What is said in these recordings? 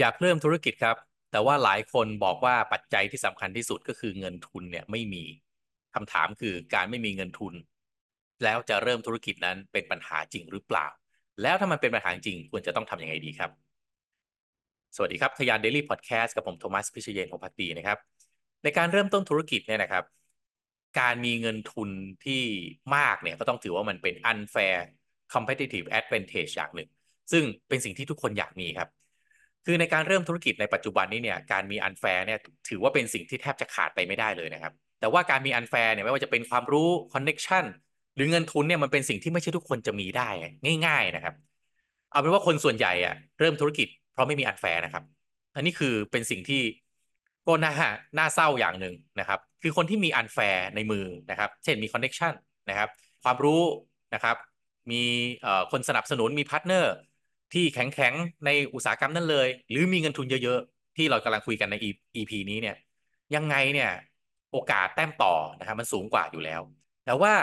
อยากเริ่มธุรกิจครับ แต่ว่าหลายคนบอกว่าปัจจัยที่สำคัญที่สุดก็คือเงินทุนเนี่ยไม่มีคำถามคือการไม่มีเงินทุน แล้วจะเริ่มธุรกิจนั้นเป็นปัญหาจริงหรือเปล่า แล้วถ้ามันเป็นปัญหาจริงควรจะต้องทำยังไงดีครับ สวัสดีครับทยานเดลี่พอดแคสต์กับผมโทมัสพิเชยนของพัตตีนะครับ ในการเริ่มต้นธุรกิจเนี่ยนะครับ การมีเงินทุนที่มากเนี่ยก็ต้องถือว่ามันเป็น unfair competitive advantage อย่างหนึ่ง ซึ่งเป็นสิ่งที่ทุกคนอยากมีครับ คือในการเริ่มธุรกิจในปัจจุบันนี้เนี่ยการมี unfair เนี่ยถือว่าเป็นสิ่งที่แทบจะขาดไปไม่ได้เลยนะครับ แต่ว่าการมี unfair เนี่ยไม่ว่าจะเป็นความรู้ connection หรือเงินทุนเนี่ยมันเป็นสิ่งที่ไม่ใช่ทุกคนจะมีได้ง่าย ๆนะครับ เอาเป็นว่าคนส่วนใหญ่อะเริ่มธุรกิจเพราะไม่มี unfair นะครับอันนี้คือเป็นสิ่งที่ก็น่าน่าเศร้าอย่างหนึ่งนะครับ คือคนที่มี unfair ในมือนะครับ เช่นมี connection นะครับ ความรู้นะครับ มีคนสนับสนุนมี partner ที่แข็งๆในอุตสาหกรรมนั้นเลย หรือมีเงินทุนเยอะๆ ที่เรากำลังคุยกันใน EP นี้เนี่ยยังไงเนี่ยโอกาสแต้มต่อนะครับมันสูงกว่าอยู่แล้ว แต่ว่า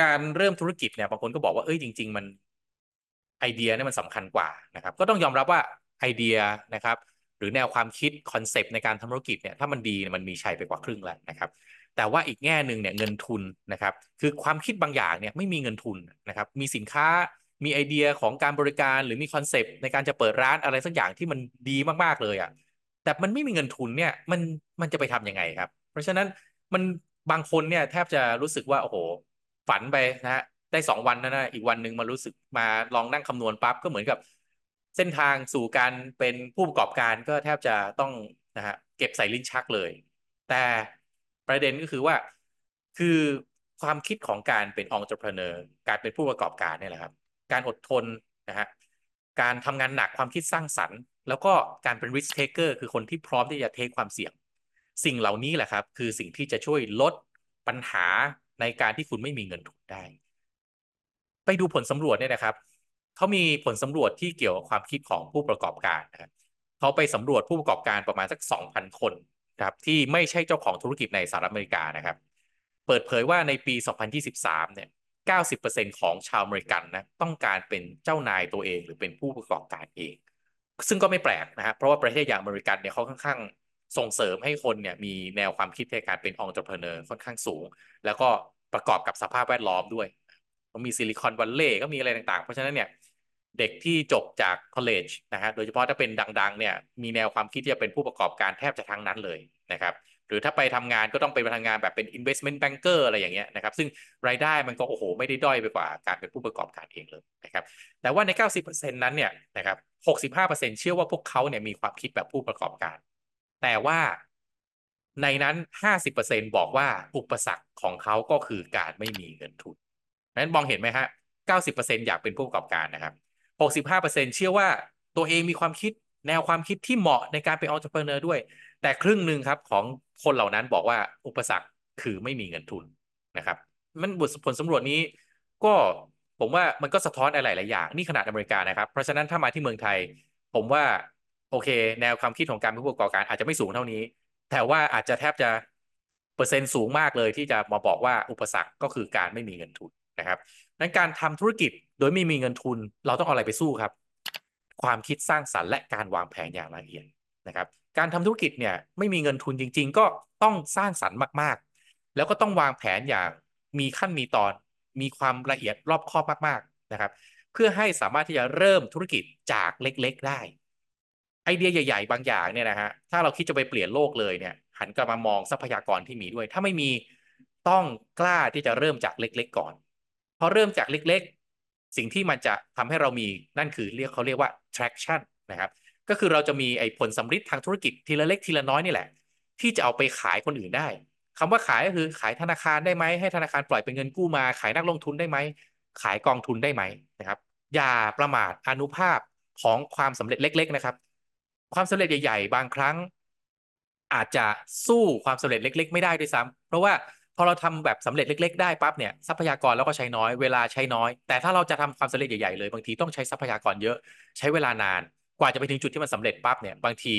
การเริ่มธุรกิจเนี่ยบางคนก็บอกว่าเอ้ยจริง ๆ มันไอเดียเนี่ยมันสำคัญกว่านะครับก็ต้องยอมรับว่าไอเดียนะครับหรือแนวความคิดคอนเซปต์ในการทำธุรกิจเนี่ยถ้ามันดีมันมีชัยไปกว่าครึ่งแล้วนะครับแต่ว่าอีกแง่หนึ่งเนี่ยเงินทุนนะครับคือความคิดบางอย่างเนี่ยไม่มีเงินทุนนะครับมีสินค้า มีไอเดียของการบริการหรือมีคอนเซปต์ในการจะเปิดร้านอะไรสักอย่างที่มันดีมากๆเลยอะ่ะแต่มันไม่มีเงินทุนเนี่ยมันมันจะไปทํำยังไงครับ เพราะฉะนั้นมันบางคนเนี่ยแทบจะรู้สึกว่าโอ้โห ฝันไปนะฮะได้สองวันนะนะอีกวันหนึ่งมารู้สึกมาลองนั่งคำนวณปั๊บก็เหมือนกับเส้นทางสู่การเป็นผู้ประกอบการก็แทบจะต้องนะฮะเก็บใส่ลิ้นชักเลย แต่ประเด็นก็คือว่าคือความคิดของการเป็นองค์ประกอบการเป็นผู้ประกอบการเนี่ยแหละครับ การอดทนนะฮะการทำงานหนักความคิดสร้างสรรค์ แล้วก็การเป็น risk taker คือคนที่พร้อมที่จะเทคความเสี่ยง สิ่งเหล่านี้แหละครับ คือสิ่งที่จะช่วยลดปัญหาในการที่คุณไม่มีเงินทุนได้ ไปดูผลสำรวจเนี่ยนะครับเขามีผลสำรวจที่เกี่ยวกับความคิดของผู้ประกอบการนะครับเขาไปสำรวจผู้ประกอบการประมาณสัก 2,000 คนครับที่ไม่ใช่เจ้าของธุรกิจในสหรัฐอเมริกานะครับ เปิดเผยว่าในปี 2023 เนี่ย 90%ของชาวอเมริกันนะต้องการเป็นเจ้านายตัวเองหรือเป็นผู้ประกอบการเอง ซึ่งก็ไม่แปลกนะฮะเพราะว่าประเทศอย่างอเมริกันเนี่ยเขาค่อนข้างส่งเสริมให้คนเนี่ยมีแนวความคิดในการเป็นองค์ประกอบค่อนข้างสูง แล้วก็ประกอบกับสภาพแวดล้อมด้วยมีซิลิคอนวัลเลย์ก็มีอะไรต่างๆ เพราะฉะนั้นเนี่ยเด็กที่จบจากคอลเลจนะฮะโดยเฉพาะถ้าเป็นดังๆเนี่ยมีแนวความคิดที่จะเป็นผู้ประกอบการแทบจะทั้งนั้นเลยนะครับ หรือถ้าไปทำงานก็ต้องไปทำงานแบบเป็น investment banker อะไรอย่างเงี้ยนะครับ ซึ่งรายได้มันก็โอ้โห ไม่ได้ด้อยไปกว่าการเป็นผู้ประกอบการเองเลยนะครับ แต่ว่าใน 90%นั้นเนี่ยนะครับ 65%เชื่อว่าพวกเขาเนี่ยมีความคิดแบบผู้ประกอบการ แต่ว่าในนั้น 50%บอกว่าอุปสรรคของเขาก็คือการไม่มีเงินทุนนั้นมองเห็นไหมฮะ 90%อยากเป็นผู้ประกอบการนะครับ 65%เชื่อว่าตัวเองมีความคิดแนวความคิดที่เหมาะในการเป็นองค์ประกอบด้วย แต่ครึ่งหนึ่งครับของคนเหล่านั้นบอกว่าอุปสรรคคือไม่มีเงินทุนนะครับ มันบทผลสำรวจนี้ก็ผมว่ามันก็สะท้อนอะไรหลายอย่าง นี่ขนาดอเมริกานะครับ เพราะฉะนั้นถ้ามาที่เมืองไทย ผมว่าโอเค แนวความคิดของการเป็นผู้ประกอบการอาจจะไม่สูงเท่านี้ แต่ว่าอาจจะแทบจะเปอร์เซ็นต์สูงมากเลยที่จะมาบอกว่าอุปสรรคก็คือการไม่มีเงินทุนนะครับนั้นการทำธุรกิจโดยไม่มีเงินทุน เราต้องเอาอะไรไปสู้ครับ ความคิดสร้างสรรค์และการวางแผนอย่างละเอียดนะครับ การทำธุรกิจเนี่ยไม่มีเงินทุนจริง ๆ ก็ต้องสร้างสรรค์มากๆ แล้วก็ต้องวางแผนอย่างมีขั้นมีตอน มีความละเอียดรอบคอบมากๆนะครับ เพื่อให้สามารถที่จะเริ่มธุรกิจจากเล็กๆ ได้ ไอเดียใหญ่ ๆ บางอย่างเนี่ยนะฮะถ้าเราคิดจะไปเปลี่ยนโลกเลยเนี่ยหันกลับมามองทรัพยากรที่มีด้วย ถ้าไม่มีต้องกล้าที่จะเริ่มจากเล็กๆ ก่อนพอเริ่มจากเล็กๆ สิ่งที่มันจะทำให้เรามีนั่นคือเรียกเขาเรียกว่า traction นะครับ ก็คือเราจะมีไอ้ผลสำฤทธิ์ทางธุรกิจทีละเล็กทีละน้อยนี่แหละ ที่จะเอาไปขายคนอื่นได้คำว่าขายก็คือขายธนาคารได้ไหมให้ธนาคารปล่อยเป็นเงินกู้มา ขายนักลงทุนได้ไหมขายกองทุนได้ไหมนะครับ อย่าประมาทอนุภาพของความสำเร็จเล็ก ๆ นะครับ ความสำเร็จใหญ่ ๆ บางครั้ง อาจจะสู้ความสำเร็จเล็ก ๆ ไม่ได้ด้วยซ้ำเพราะว่าพอเราทำแบบสำเร็จเล็ก ๆ ได้ปั๊บเนี่ยทรัพยากรเราก็ใช้น้อยเวลาใช้น้อย แต่ถ้าเราจะทำความสำเร็จใหญ่ๆเลยบางทีต้องใช้ทรัพยากรเยอะใช้เวลานาน กว่าจะไปถึงจุดที่มันสำเร็จปั๊บเนี่ยบางที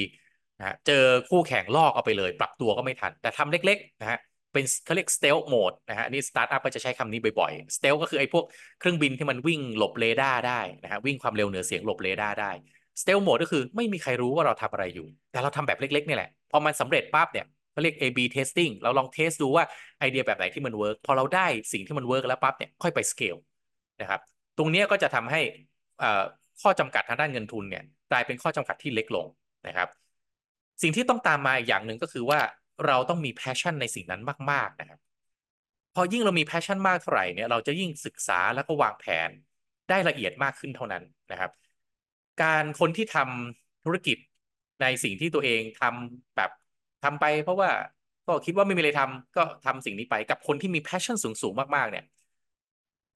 นะเจอคู่แข่งลอกเอาไปเลย ปรับตัวก็ไม่ทัน แต่ทำเล็กๆนะฮะเป็นเขาเรียก stealth mode นะฮะนี่สตาร์ทอัพก็จะใช้คำนี้บ่อยๆ stealth ก็คือไอ้พวกเครื่องบินที่มันวิ่งหลบเรดาร์ได้นะฮะวิ่งความเร็วเหนือเสียงหลบเรดาร์ได้ stealth mode ก็คือไม่มีใครรู้ว่าเราทำอะไรอยู่ แต่เราทำแบบเล็กๆนี่แหละพอมันสำเร็จปั๊บเนี่ยเขาเรียก A/B testing เราลอง test ดูว่าไอเดียแบบไหนที่มัน work พอเราได้สิ่งที่มัน work แล้วปั๊บเนี่ยค่อยไปสเกลนะครับตรงนี้ก็จะทำให้ข้อจำกัดทางด้านเงินทุนเนี่ย กลายเป็นข้อจำกัดที่เล็กลงนะครับ สิ่งที่ต้องตามมาอีกอย่างหนึ่งก็คือว่าเราต้องมี passion ในสิ่งนั้นมาก ๆ นะครับ พอยิ่งเรามี passion มากเท่าไหร่เนี่ยเราจะยิ่งศึกษาแล้วก็วางแผนได้ละเอียดมากขึ้นเท่านั้นนะครับ การคนที่ทำธุรกิจในสิ่งที่ตัวเองทำแบบทำไป เพราะว่าก็คิดว่าไม่มีอะไรทำก็ทำสิ่งนี้ไปกับคนที่มี passion สูง ๆ มาก ๆ เนี่ย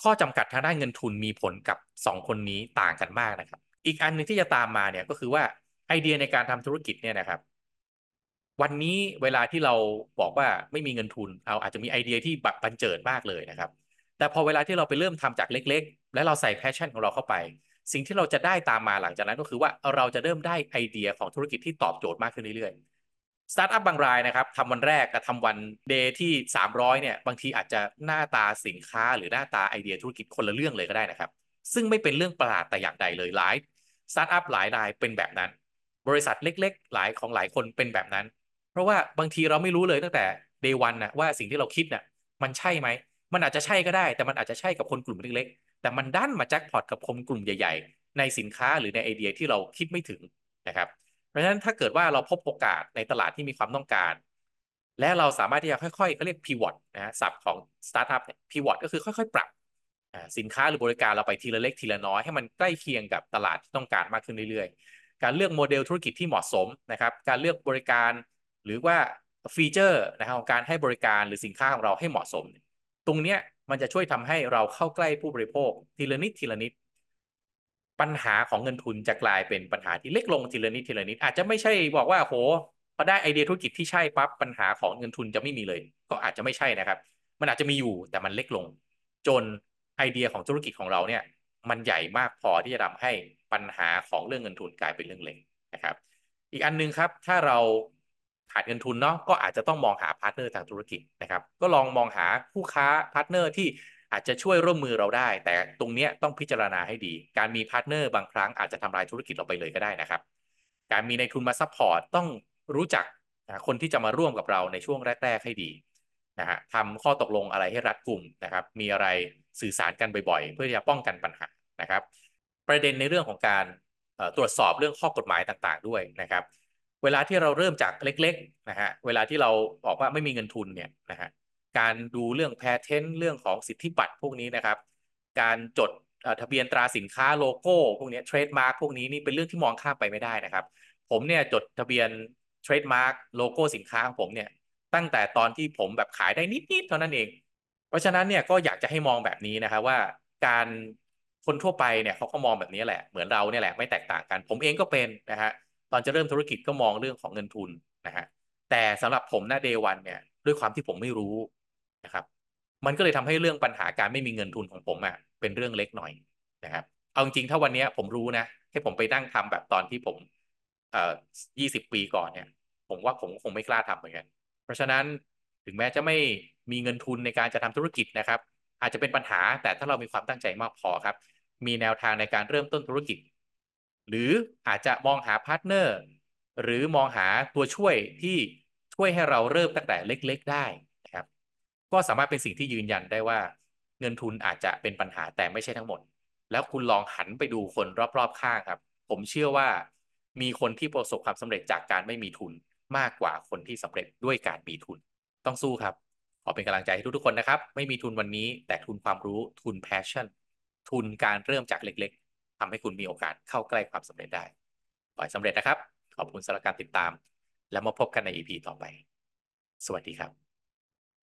ข้อจำกัดทางด้านเงินทุนมีผลกับสองคนนี้ต่างกันมากนะครับ อีกอันหนึ่งที่จะตามมาเนี่ยก็คือว่าไอเดียในการทำธุรกิจเนี่ยนะครับ วันนี้เวลาที่เราบอกว่าไม่มีเงินทุนเอาอาจจะมีไอเดียที่แบบบรรเจิดมากเลยนะครับ แต่พอเวลาที่เราไปเริ่มทำจากเล็ก ๆ แล้วเราใส่ passion ของเราเข้าไป สิ่งที่เราจะได้ตามมาหลังจากนั้นก็คือว่าเราจะเริ่มได้ไอเดียของธุรกิจที่ตอบโจทย์มากขึ้นเรื่อยๆสตาร์ทอัพบางรายนะครับทำวันแรกกับทำวัน day ที่ 300เนี่ยบางทีอาจจะหน้าตาสินค้า หรือหน้าตาไอเดียธุรกิจคนละเรื่องเลยก็ได้นะครับซึ่งไม่เป็นเรื่องประหลาดแต่อย่างใดเลยหลาย สตาร์ทอัพหลายรายเป็นแบบนั้น บริษัทเล็ก ๆ หลายของหลายคนเป็นแบบนั้น เพราะว่าบางทีเราไม่รู้เลยตั้งแต่ day one นะว่าสิ่งที่เราคิดน่ะมันใช่ไหม มันอาจจะใช่ก็ได้ แต่มันอาจจะใช่กับคนกลุ่มเล็กๆ แต่มันดันมาแจ็คพอตกับคนกลุ่มใหญ่ ๆ ในสินค้าหรือในไอเดียที่เราคิดไม่ถึงนะครับ เพราะฉะนั้นถ้าเกิดว่าเราพบโอกาสในตลาดที่มีความต้องการ และเราสามารถที่จะค่อยๆเขาเรียก pivot นะศัพท์ของสตาร์ทอัพเนี่ย pivot ก็คือค่อยๆ ปรับ สินค้าหรือบริการเราไปทีละเล็กทีละน้อยให้มันใกล้เคียงกับตลาดที่ต้องการมากขึ้นเรื่อยๆ การเลือกโมเดลธุรกิจที่เหมาะสมนะครับ การเลือกบริการหรือว่าฟีเจอร์นะครับของการให้บริการหรือสินค้าของเราให้เหมาะสม ตรงนี้มันจะช่วยทำให้เราเข้าใกล้ผู้บริโภค ทีละนิดทีละนิด ปัญหาของเงินทุนจะกลายเป็นปัญหาที่เล็กลงทีละนิดทีละนิด อาจจะไม่ใช่บอกว่าโหพอได้ไอเดียธุรกิจที่ใช่ปั๊บปัญหาของเงินทุนจะไม่มีเลย ก็อาจจะไม่ใช่นะครับ มันอาจจะมีอยู่แต่มันเล็กลง จน ไอเดียของธุรกิจของเราเนี่ยมันใหญ่มากพอที่จะทำให้ปัญหาของเรื่องเงินทุนกลายเป็นเรื่องเล็กนะครับ อีกอันนึงครับ ถ้าเราขาดเงินทุนเนาะก็อาจจะต้องมองหา partner ทางธุรกิจนะครับ ก็ลองมองหาคู่ค้า partner ที่อาจจะช่วยร่วมมือเราได้ แต่ตรงนี้ต้องพิจารณาให้ดี การมี partner บางครั้งอาจจะทำลายธุรกิจเราไปเลยก็ได้นะครับ การมีนายทุนมา support ต้องรู้จักคนที่จะมาร่วมกับเราในช่วงแรก ๆ ให้ดี นะฮะทำข้อตกลงอะไรให้รัดกุมนะครับ มีอะไรสื่อสารกันบ่อยๆ เพื่อจะป้องกันปัญหานะครับ ประเด็นในเรื่องของการตรวจสอบเรื่องข้อกฎหมายต่างๆ ด้วยนะครับ เวลาที่เราเริ่มจากเล็กๆนะฮะเวลาที่เราบอกว่าไม่มีเงินทุนเนี่ยนะฮะการดูเรื่อง patent เรื่องของสิทธิบัตรพวกนี้นะครับ การจดทะเบียนตราสินค้าโลโก้พวกนี้ trademark พวกนี้นี่เป็นเรื่องที่มองข้ามไปไม่ได้นะครับ ผมเนี่ยจดทะเบียน trademark โลโก้สินค้าของผมเนี่ย ตั้งแต่ตอนที่ผมแบบขายได้นิดๆเท่านั้นเอง เพราะฉะนั้นเนี่ยก็อยากจะให้มองแบบนี้นะครับว่าการคนทั่วไปเนี่ยเขาก็มองแบบนี้แหละเหมือนเราเนี่ยแหละไม่แตกต่างกัน ผมเองก็เป็นนะฮะตอนจะเริ่มธุรกิจก็มองเรื่องของเงินทุนนะฮะแต่สำหรับผมณ day one เนี่ยด้วยความที่ผมไม่รู้นะครับมันก็เลยทำให้เรื่องปัญหาการไม่มีเงินทุนของผมอะเป็นเรื่องเล็กหน่อยนะครับเอาจริงถ้าวันนี้ผมรู้นะให้ผมไปนั่งทำแบบตอนที่ผมเอ่อยี่สิบปีก่อนเนี่ย ผมว่าผมคงไม่กล้าทำเหมือนกัน เพราะฉะนั้นถึงแม้จะไม่มีเงินทุนในการจะทำธุรกิจนะครับ อาจจะเป็นปัญหาแต่ถ้าเรามีความตั้งใจมากพอครับ มีแนวทางในการเริ่มต้นธุรกิจ หรืออาจจะมองหา partner หรือมองหาตัวช่วยที่ช่วยให้เราเริ่มตั้งแต่เล็ก ๆ ได้นะครับ ก็สามารถเป็นสิ่งที่ยืนยันได้ว่า เงินทุนอาจจะเป็นปัญหาแต่ไม่ใช่ทั้งหมด แล้วคุณลองหันไปดูคนรอบๆข้างครับ ผมเชื่อว่ามีคนที่ประสบความสำเร็จจากการไม่มีทุน มากกว่าคนที่สำเร็จด้วยการมีทุน ต้องสู้ครับ ขอเป็นกำลังใจให้ทุกๆคนนะครับ ไม่มีทุนวันนี้ แต่ทุนความรู้ทุน passion ทุนการเริ่มจากเล็กๆทำให้คุณมีโอกาสเข้าใกล้ความสำเร็จได้ขอให้สำเร็จนะครับ ขอบคุณสำหรับการติดตาม แล้วมาพบกันใน EP ต่อไป สวัสดีครับ